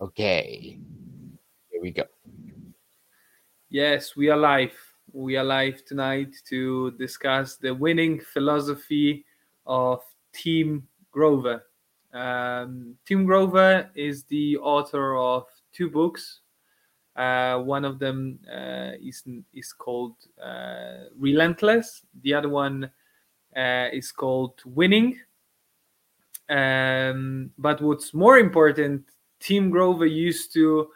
Okay, here we go. Yes, we are live. We are live tonight to discuss the winning philosophy of Tim Grover. Um, Tim Grover is the author of two books. Uh, one of them uh, is is called uh, Relentless. The other one uh, is called Winning. Um, but what's more important, Tim Grover used to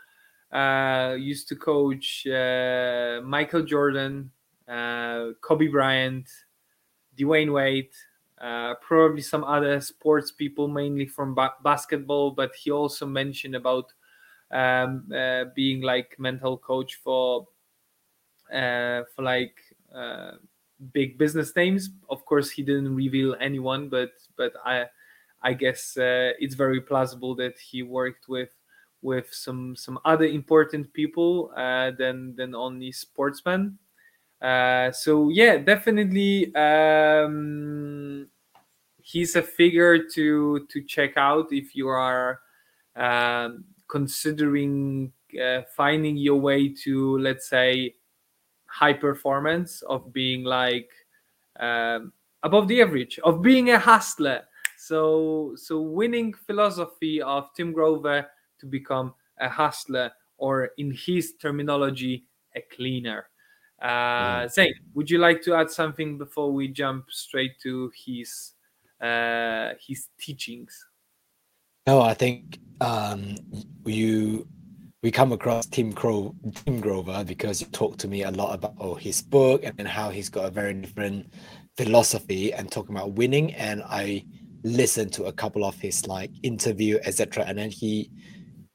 uh, used to coach uh, Michael Jordan, Kobe Bryant, Dwyane Wade, uh, probably some other sports people, mainly from ba- basketball. But he also mentioned about um, uh, being like mental coach for uh, for like uh, big business names. Of course, he didn't reveal anyone, but but I I guess uh, it's very plausible that he worked with with some some other important people uh, than than only sportsmen. Uh, so yeah, definitely, um, he's a figure to to check out if you are um, considering uh, finding your way to, let's say, high performance of being like um, above the average of being a hustler. So so winning philosophy of Tim Grover to become a hustler or in his terminology a cleaner. Uh, Zayne, would you like to add something before we jump straight to his uh, his teachings? No, I think um, you we come across Tim Crow Tim Grover because you talked to me a lot about oh, his book and how he's got a very different philosophy and talking about winning. And I listened to a couple of his like interview, etc. And then he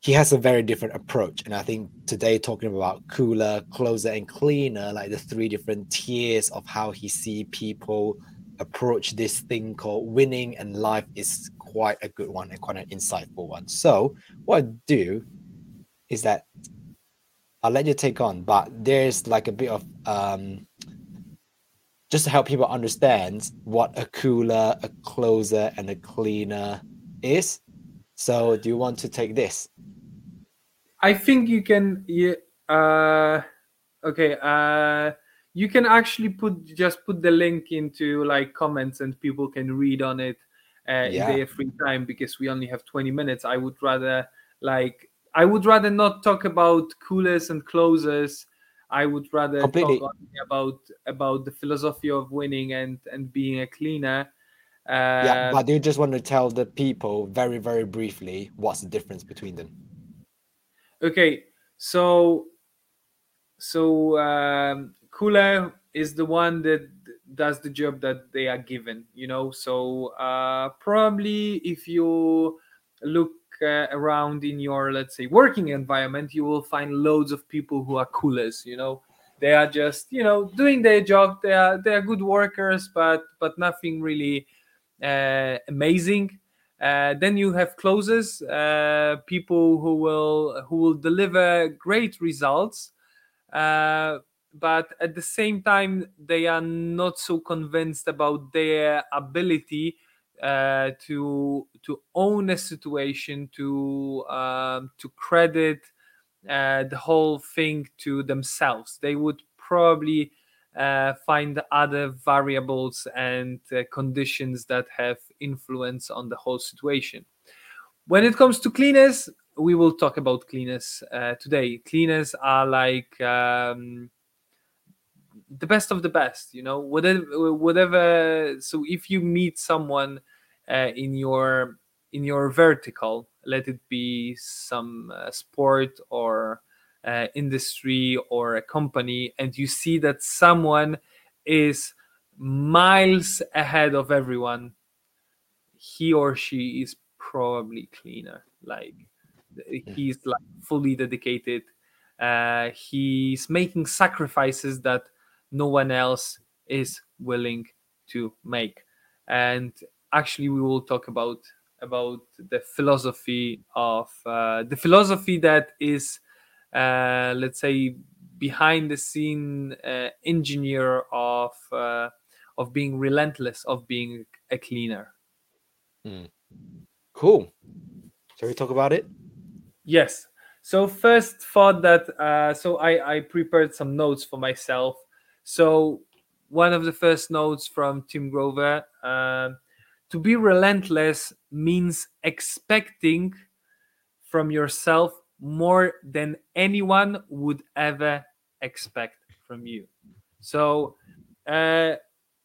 he has a very different approach. And I think today talking about cooler, closer, and cleaner, like the three different tiers of how he see people approach this thing called winning and life is quite a good one and quite an insightful one. So what I do is that I'll let you take on, but there's like a bit of um just to help people understand what a cooler, a closer, and a cleaner is. So do you want to take this? I think you can. Yeah. Uh, okay. Uh, you can actually put just put the link into like comments and people can read on it uh, yeah. in their free time because we only have 20 minutes. I would rather like I would rather not talk about coolers and closers. I would rather Completely. talk about about the philosophy of winning and and being a cleaner. Uh, yeah, but do you just want to tell the people very very briefly what's the difference between them. Okay, so so um, cooler is the one that does the job that they are given. You know, so uh, probably if you look around in your let's say working environment, you will find loads of people who are coolers. You know, they are just you know doing their job. They are they are good workers, but but nothing really uh, amazing. Uh, then you have closers, uh, people who will who will deliver great results, uh, but at the same time they are not so convinced about their ability uh, to to own a situation, to um, to credit uh, the whole thing to themselves. They would probably uh, find other variables and uh, conditions that have influence on the whole situation. When it comes to cleaners, we will talk about cleaners uh, today. Cleaners are like um, the best of the best, you know. Whatever, whatever. So if you meet someone uh, in your in your vertical, let it be some uh, sport or uh, industry or a company and you see that someone is miles ahead of everyone he or she is probably cleaner like he's like fully dedicated uh, he's making sacrifices that no one else is willing to make and actually we will talk about about the philosophy of uh, the philosophy that is uh, let's say behind the scene uh, engineer of uh, of being relentless of being a cleaner mm. cool shall we talk about it Yes. So first thought that uh, so I I prepared some notes for myself. So one of the first notes from Tim Grover: uh, to be relentless means expecting from yourself more than anyone would ever expect from you. So uh,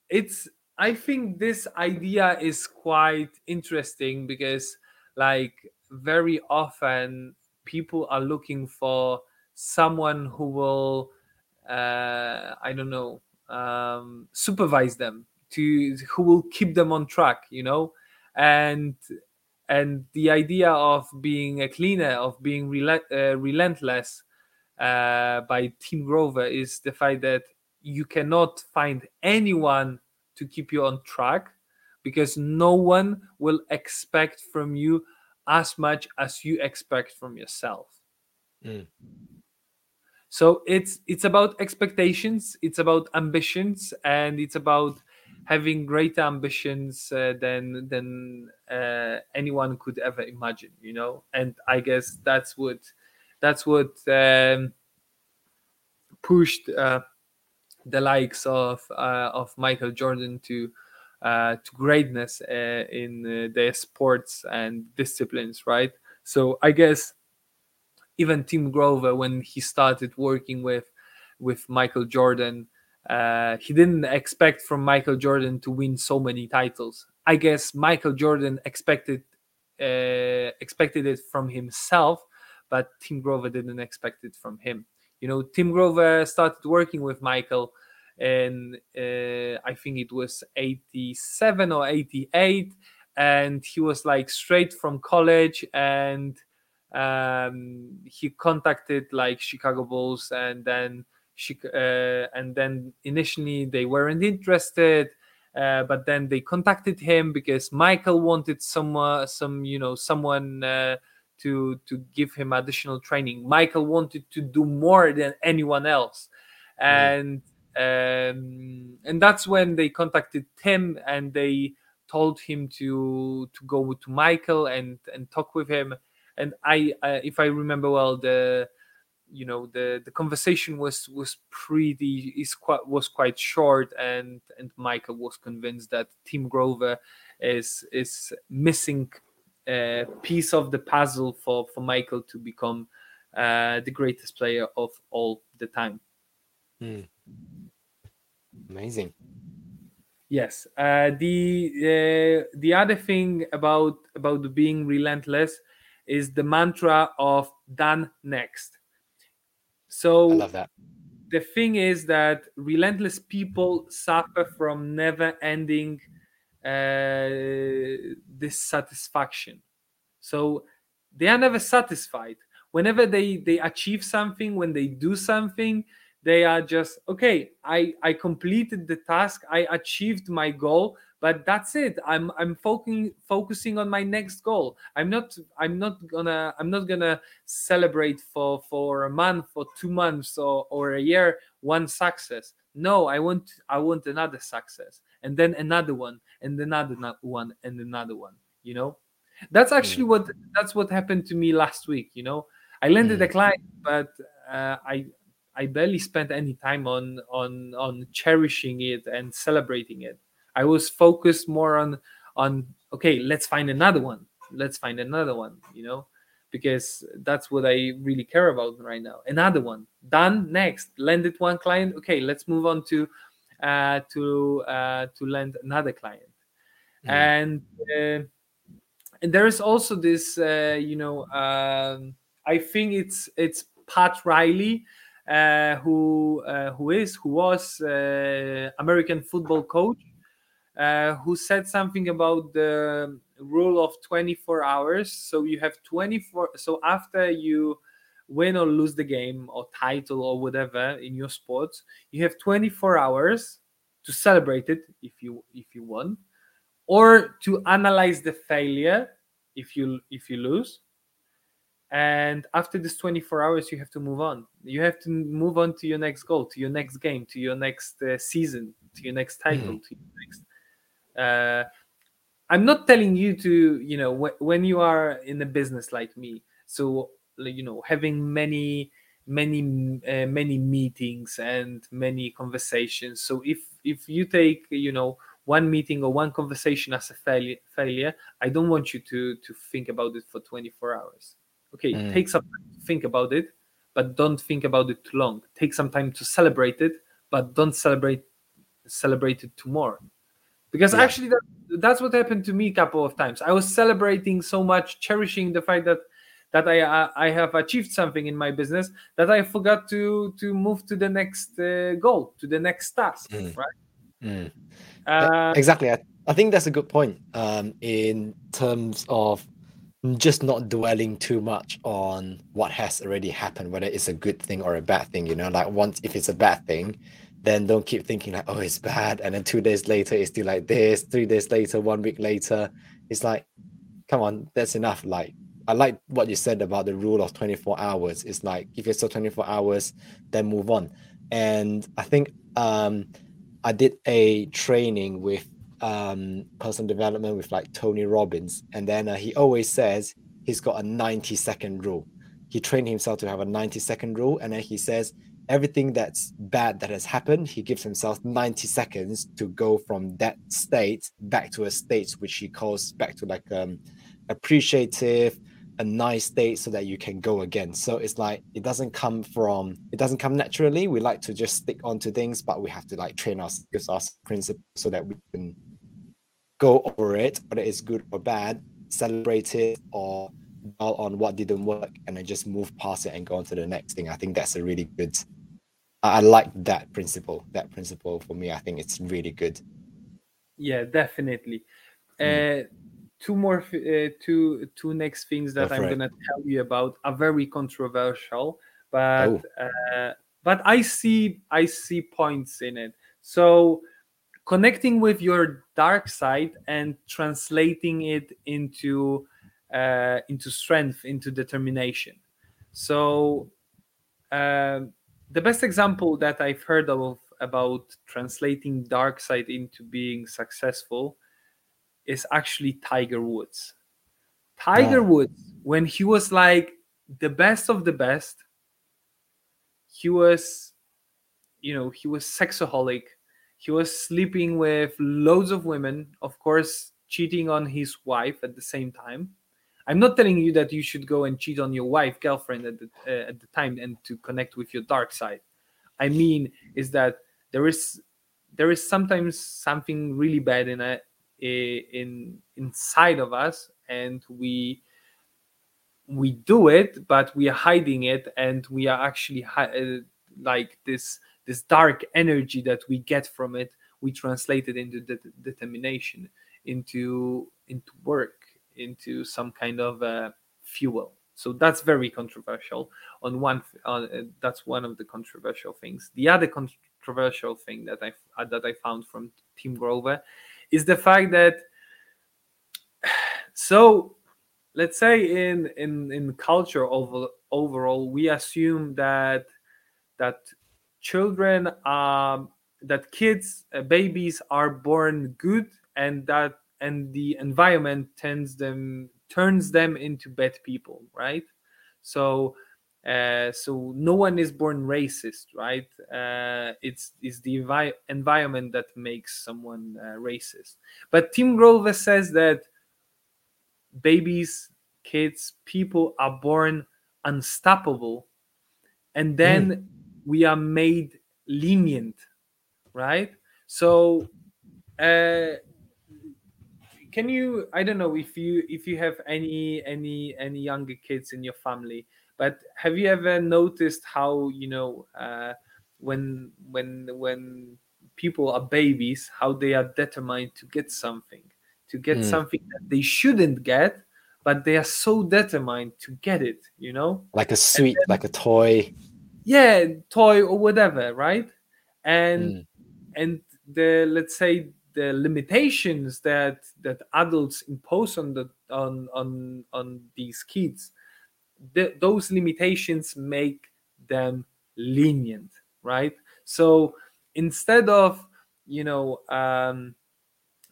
it's I think this idea is quite interesting because like very often people are looking for someone who will uh, I don't know um, supervise them to who will keep them on track you know and and the idea of being a cleaner of being rel- uh, relentless uh, by Tim Grover is the fact that you cannot find anyone to keep you on track because no one will expect from you as much as you expect from yourself. Mm. So it's it's about expectations, it's about ambitions, and it's about having greater ambitions uh, than than uh, anyone could ever imagine. You know, and I guess that's what that's what um, pushed uh, the likes of uh, of Michael Jordan to uh, to greatness uh, in their sports and disciplines, right? So I guess even Tim Grover, when he started working with with Michael Jordan, uh, he didn't expect from Michael Jordan to win so many titles. I guess Michael Jordan expected uh, expected it from himself, but Tim Grover didn't expect it from him. You know, Tim Grover started working with Michael and uh, I think it was 87 or 88 and he was like straight from college and um, he contacted like Chicago Bulls and then she uh, and then initially they weren't interested uh, but then they contacted him because Michael wanted some uh, some you know someone uh, to to give him additional training. Michael wanted to do more than anyone else. And um, and that's when they contacted Tim and they told him to to go to Michael and and talk with him. And I, uh, if I remember well, the you know the the conversation was was pretty is quite was quite short, and and Michael was convinced that Tim Grover is is missing a piece of the puzzle for for Michael to become uh, the greatest player of all the time. Mm. Amazing. Yes. Uh, the uh, the other thing about about being relentless is the mantra of done next. So I love that. the thing is that relentless people suffer from never ending uh, dissatisfaction. So they are never satisfied. Whenever they they achieve something, when they do something, they are just okay i i completed the task i achieved my goal but that's it. I'm i'm focusing focusing on my next goal. I'm not i'm not gonna i'm not gonna celebrate for for a month for two months or, or a year one success. No i want i want another success and then another one and another one and another one you know? That's actually what that's what happened to me last week you know? I landed a client but uh, i I barely spent any time on on on cherishing it and celebrating it. I was focused more on on okay, let's find another one. Let's find another one, you know, because that's what I really care about right now. Another one. Done next. Landed one client. Okay, let's move on to uh to uh to land another client. Mm. And uh, and there is also this uh, you know um I think it's it's Pat Riley uh, who uh, who is who was uh, American football coach, uh, who said something about the rule of 24 hours. So you have 24. So after you win or lose the game or title or whatever in your sports, you have 24 hours to celebrate it if you if you won, or to analyze the failure if you if you lose and after this 24 hours you have to move on you have to move on to your next goal to your next game to your next uh, season to your next title mm-hmm. to your next uh, i'm not telling you to you know wh- when you are in a business like me so you know having many many uh, many meetings and many conversations. So if if you take you know one meeting or one conversation as a failure failure i don't want you to to think about it for 24 hours. Okay Mm. take some time to think about it but don't think about it too long. Take some time to celebrate it but don't celebrate celebrate it too more because Yeah. actually that, that's what happened to me a couple of times i was celebrating so much cherishing the fact that that i i, I have achieved something in my business that i forgot to to move to the next uh, goal to the next task Mm. right Mm. uh, exactly. I, I think that's a good point. Um, in terms of just not dwelling too much on what has already happened, whether it's a good thing or a bad thing. You know, like once if it's a bad thing, then don't keep thinking like, oh, it's bad, and then two days later it's still like this. Three days later, one week later, it's like, come on, that's enough. Like, I like what you said about the rule of 24 hours. It's like if it's still 24 hours, then move on. And I think um I did a training with um, personal development with like Tony Robbins, and then uh, he always says he's got a 90 second rule. He trained himself to have a 90 second rule, and then he says everything that's bad that has happened, he gives himself 90 seconds to go from that state back to a state which he calls back to like um appreciative, a nice state so that you can go again. So it's like it doesn't come from it doesn't come naturally. We like to just stick onto things, but we have to like train our skills, our principles so that we can go over it, whether it's good or bad, celebrate it or dwell on what didn't work and then just move past it and go on to the next thing. I think that's a really good I I like that principle. That principle for me, I think it's really good. yeah definitely Mm. uh two more uh, two two next things that Go i'm gonna tell you about are very controversial but Oh. uh but i see i see points in it so connecting with your dark side and translating it into uh into strength into determination so um the best example that i've heard of about translating dark side into being successful is actually Tiger Woods. Tiger Ah. Woods, when he was like the best of the best, he was, you know, he was sexaholic. He was sleeping with loads of women, of course, cheating on his wife at the same time. I'm not telling you that you should go and cheat on your wife, girlfriend at the, uh, at the time and to connect with your dark side. I mean, is that there is there is sometimes something really bad in a in inside of us and we we do it but we are hiding it and we are actually hi- uh, like this this dark energy that we get from it we translate it into de- determination into into work into some kind of uh, fuel. So that's very controversial. On one uh, that's one of the controversial things. The other controversial thing that i uh, that i found from tim grover is the fact that so let's say in in in culture over, overall we assume that that children um that kids uh, babies are born good and that and the environment turns them turns them into bad people right? So uh, so no one is born racist right? Uh, it's it's the envi- environment that makes someone uh, racist. But tim grover says that babies kids people are born unstoppable and then we are made lenient right? So uh can you i don't know if you if you have any any any younger kids in your family but have you ever noticed how you know uh when when when people are babies how they are determined to get something to get Mm. something that they shouldn't get but they are so determined to get it you know Like a sweet, like a toy. yeah toy or whatever right and Mm. and the let's say the limitations that that adults impose on the on on on these kids th- those limitations make them lenient right? So instead of you know um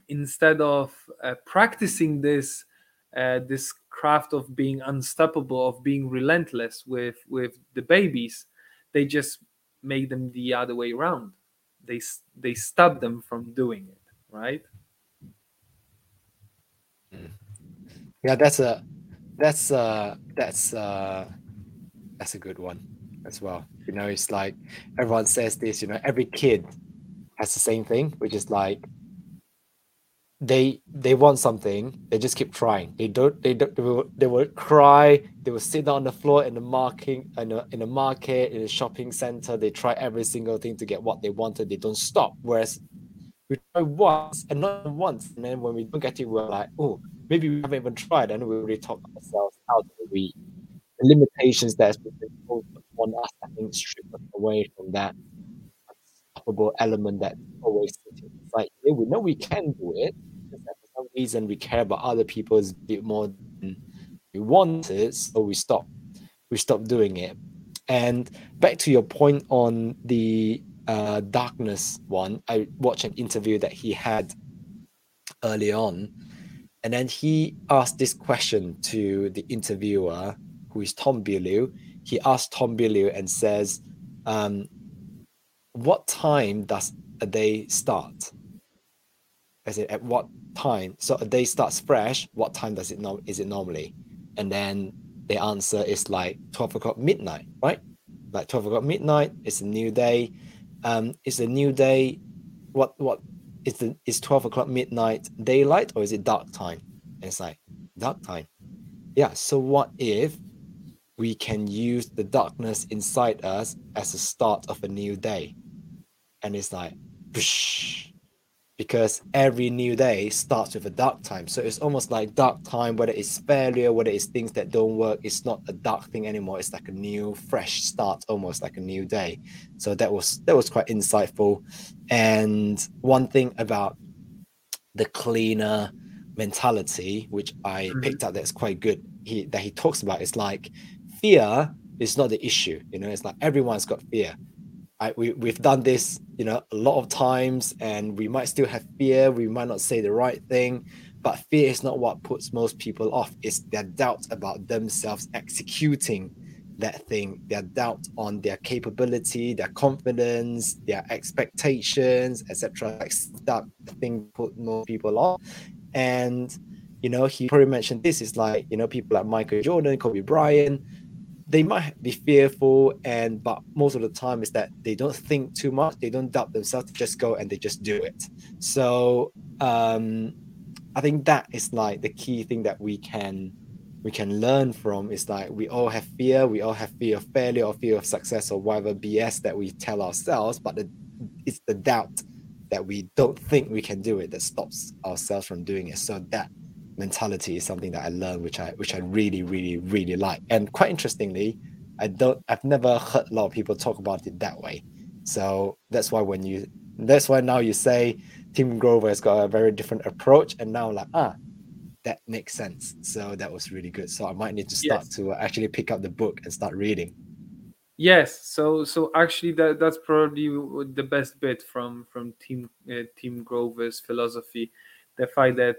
instead of uh, practicing this uh, this craft of being unstoppable of being relentless with with the babies they just make them the other way around. They they stop them from doing it right? Yeah that's a that's uh that's uh that's a good one as well. You know it's like everyone says this you know every kid has the same thing which is like they they want something they just keep trying. They don't they don't they will, they will cry they will sit down on the floor in the marking in a, in a market in a shopping center they try every single thing to get what they wanted they don't stop. Whereas we try once and not once and then when we don't get it we're like oh maybe we haven't even tried and we already talk ourselves out of the limitations that's been imposed on us i think strip us away from that unstoppable element that always sitting inside here we know we can do it for some reason we care about other people's bit more than we want it, so we stop. We stop doing it. And back to your point on the uh, darkness one, I watched an interview that he had early on, and then he asked this question to the interviewer, who is Tom Bilyeu. He asked Tom Bilyeu and says, um, "What time does a day start?" i said at what time. So a day starts fresh. What time does it know? Is it normally? And then the answer is like 12 o'clock midnight, right? Like 12 o'clock midnight, it's a new day. Um, it's a new day. What what is the is 12 o'clock midnight daylight or is it dark time? And it's like dark time. Yeah. So what if we can use the darkness inside us as a start of a new day? And it's like, because every new day starts with a dark time. So it's almost like dark time, whether it's failure, whether it's things that don't work, it's not a dark thing anymore. It's like a new, fresh start, almost like a new day. So that was that was quite insightful. And one thing about the cleaner mentality, which I mm-hmm. picked up that's quite good, he that he talks about is like fear is not the issue. You know, it's like everyone's got fear I, we, we've done this, you know, a lot of times, and we might still have fear. We might not say the right thing, but fear is not what puts most people off. It's their doubt about themselves executing that thing, their doubt on their capability, their confidence, their expectations, etc. Like that thing put more people off. And you know, he probably mentioned this is like, you know, people like Michael Jordan, Kobe Bryant, they might be fearful and but most of the time is that they don't think too much they don't doubt themselves they just go and they just do it. So um i think that is like the key thing that we can we can learn from is like we all have fear we all have fear of failure or fear of success or whatever bs that we tell ourselves but the, it's the doubt that we don't think we can do it that stops ourselves from doing it. So that mentality is something that I learned, which I which I really, really, really like. And quite interestingly, I don't I've never heard a lot of people talk about it that way. So that's why when you that's why now you say Tim Grover has got a very different approach, and now like ah, that makes sense. So that was really good. So I might need to start yes. to actually pick up the book and start reading. Yes. So so actually that that's probably the best bit from from Tim uh, Tim Grover's philosophy, the fact that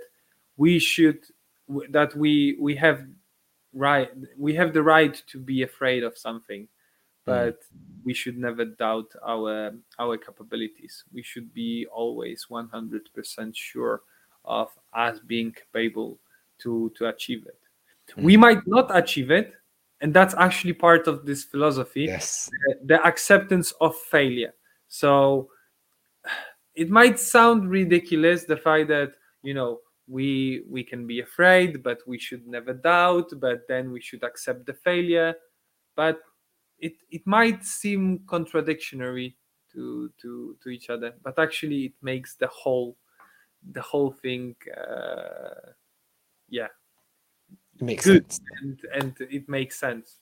we should that we we have right we have the right to be afraid of something mm. but mm. we should never doubt our our capabilities we should be always 100% sure of us being capable to to achieve it mm. we might not achieve it and that's actually part of this philosophy yes the, the acceptance of failure so it might sound ridiculous the fact that you know we we can be afraid but we should never doubt but then we should accept the failure. But it it might seem contradictory to to to each other but actually it makes the whole the whole thing uh yeah. It makes good sense. and and it makes sense.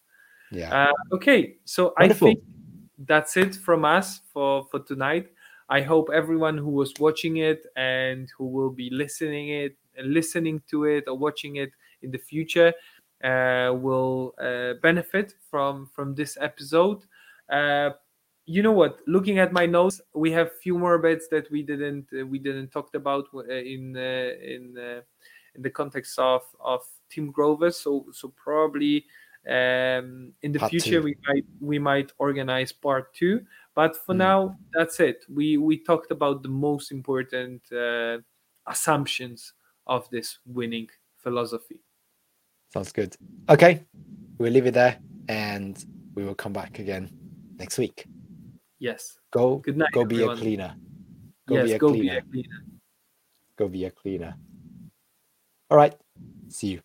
Yeah. Uh, okay so Wonderful. i think that's it from us for for tonight. I hope everyone who was watching it and who will be listening it, listening to it or watching it in the future uh, will uh, benefit from from this episode. Uh, you know what? Looking at my notes, we have few more bits that we didn't uh, we didn't talked about uh, in uh, in in the context of of Tim Grover. So so probably um, in the Part future two. we might we might organize part two. But for Mm. now, that's it. We we talked about the most important uh, assumptions of this winning philosophy. Sounds good. Okay, we'll leave it there, and we will come back again next week. Yes. Go, Good night, go be everyone. a cleaner. Go yes. be a go cleaner. be a cleaner. Go be a cleaner. All right. See you.